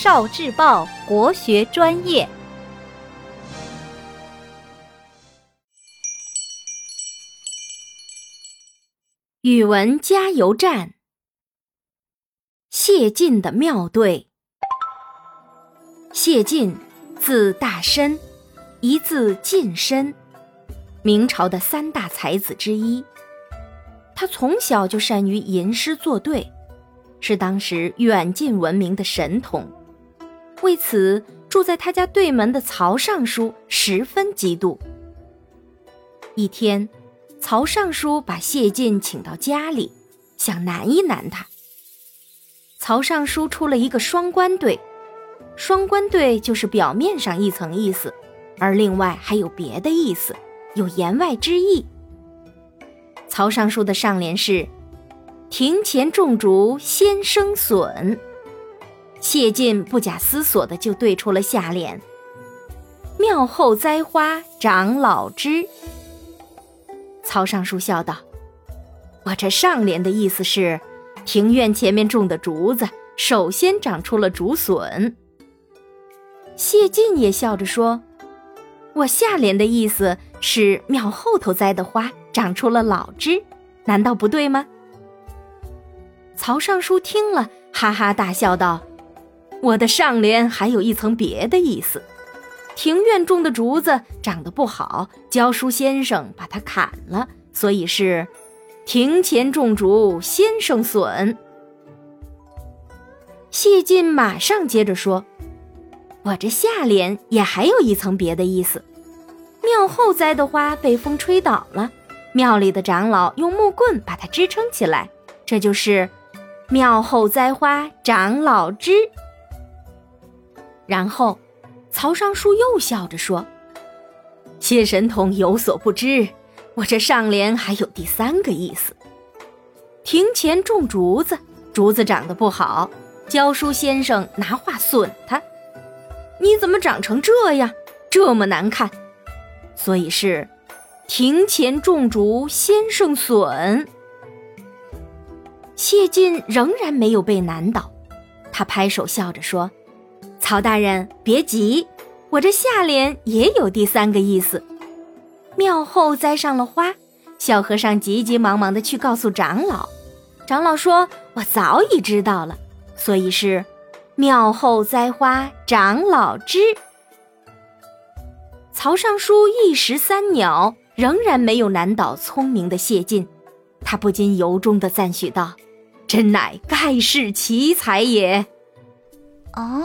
少智报国学专业。语文加油站，谢晋的妙对。谢晋，字大申，一字晋申，明朝的三大才子之一。他从小就善于吟诗作对，是当时远近闻名的神童。为此，住在他家对门的曹尚书十分嫉妒。一天，曹尚书把谢晋请到家里，想难一难他。曹尚书出了一个双关对，双关对就是表面上一层意思，而另外还有别的意思，有言外之意。曹尚书的上联是“庭前种竹先生笋”，谢晋不假思索的就对出了下联“庙后栽花长老枝”。曹尚书笑道：“我这上联的意思是，庭院前面种的竹子首先长出了竹笋。”谢晋也笑着说：“我下联的意思是，庙后头栽的花。”长出了老枝，难道不对吗？曹尚书听了，哈哈大笑道：“我的上联还有一层别的意思。庭院种的竹子长得不好，教书先生把它砍了，所以是庭前种竹先生笋。”谢晋马上接着说：“我这下联也还有一层别的意思。庙后栽的花被风吹倒了。”庙里的长老用木棍把它支撑起来，这就是“庙后栽花长老枝”。然后，曹尚书又笑着说：“谢神童有所不知，我这上联还有第三个意思。庭前种竹子，竹子长得不好，教书先生拿话损他：‘你怎么长成这样，这么难看？’所以是。”庭前种竹先生损，谢晋仍然没有被难倒，他拍手笑着说：“曹大人别急，我这下联也有第三个意思。庙后栽上了花，小和尚急急忙忙的去告诉长老，长老说：‘我早已知道了，所以是庙后栽花长老知。’曹尚书一石三鸟。”仍然没有难倒聪明的谢晋，他不禁由衷的赞许道：“真乃盖世奇才也。”哦，